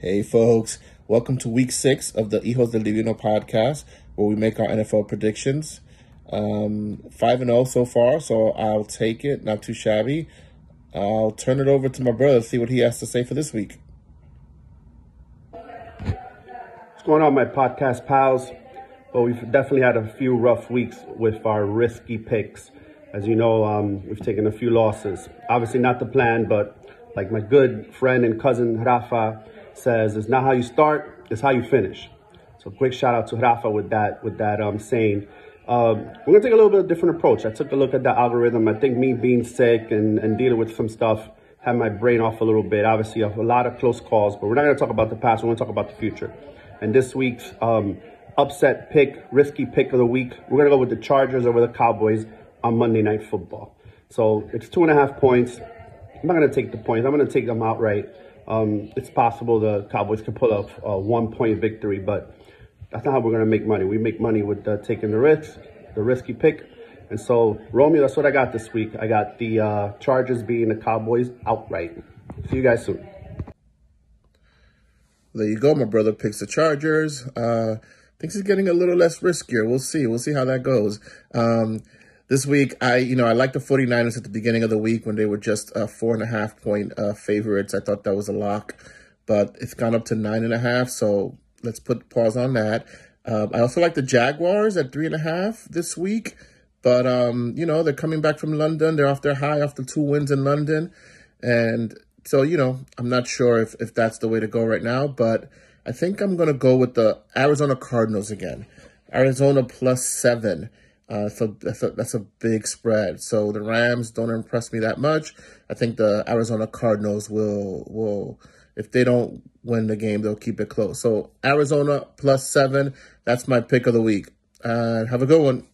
Hey, folks. Welcome to week six of the Hijos del Divino podcast, where we make our NFL predictions. Um, 5 and 0 so far, so I'll take it. Not too shabby. I'll turn it over to my brother, see what he has to say for this week. What's going on, my podcast pals? Well, we've definitely had a few rough weeks with our risky picks. As you know, um, we've taken a few losses. Obviously, not the plan, but like my good friend and cousin Rafa says, it's not how you start, it's how you finish. So, quick shout out to Rafa with that with that um, saying. Um, we're gonna take a little bit of a different approach. I took a look at the algorithm. I think me being sick and, and dealing with some stuff had my brain off a little bit. Obviously, a lot of close calls, but we're not gonna talk about the past. We're gonna talk about the future. And this week's um, upset pick, risky pick of the week, we're gonna go with the Chargers over the Cowboys on Monday Night Football. So it's two and a half points. I'm not gonna take the points. I'm gonna take them outright. Um, it's possible the Cowboys can pull off a one point victory, but that's not how we're going to make money. We make money with uh, taking the risk, the risky pick. And so, Romeo, that's what I got this week. I got the uh, Chargers beating the Cowboys outright. See you guys soon. There you go. My brother picks the Chargers. Uh, thinks he's getting a little less riskier. We'll see. We'll see how that goes. Um, this week, I you know I like the 49ers at the beginning of the week when they were just uh, four and a half point uh, favorites. I thought that was a lock, but it's gone up to nine and a half. So let's put pause on that. Um, I also like the Jaguars at three and a half this week, but um, you know they're coming back from London. They're off their high after two wins in London, and so you know I'm not sure if if that's the way to go right now, but I think I'm gonna go with the Arizona Cardinals again. Arizona plus seven. Uh, so that's a, that's a big spread. So the Rams don't impress me that much. I think the Arizona Cardinals will will if they don't win the game, they'll keep it close. So Arizona plus seven. That's my pick of the week. And uh, have a good one.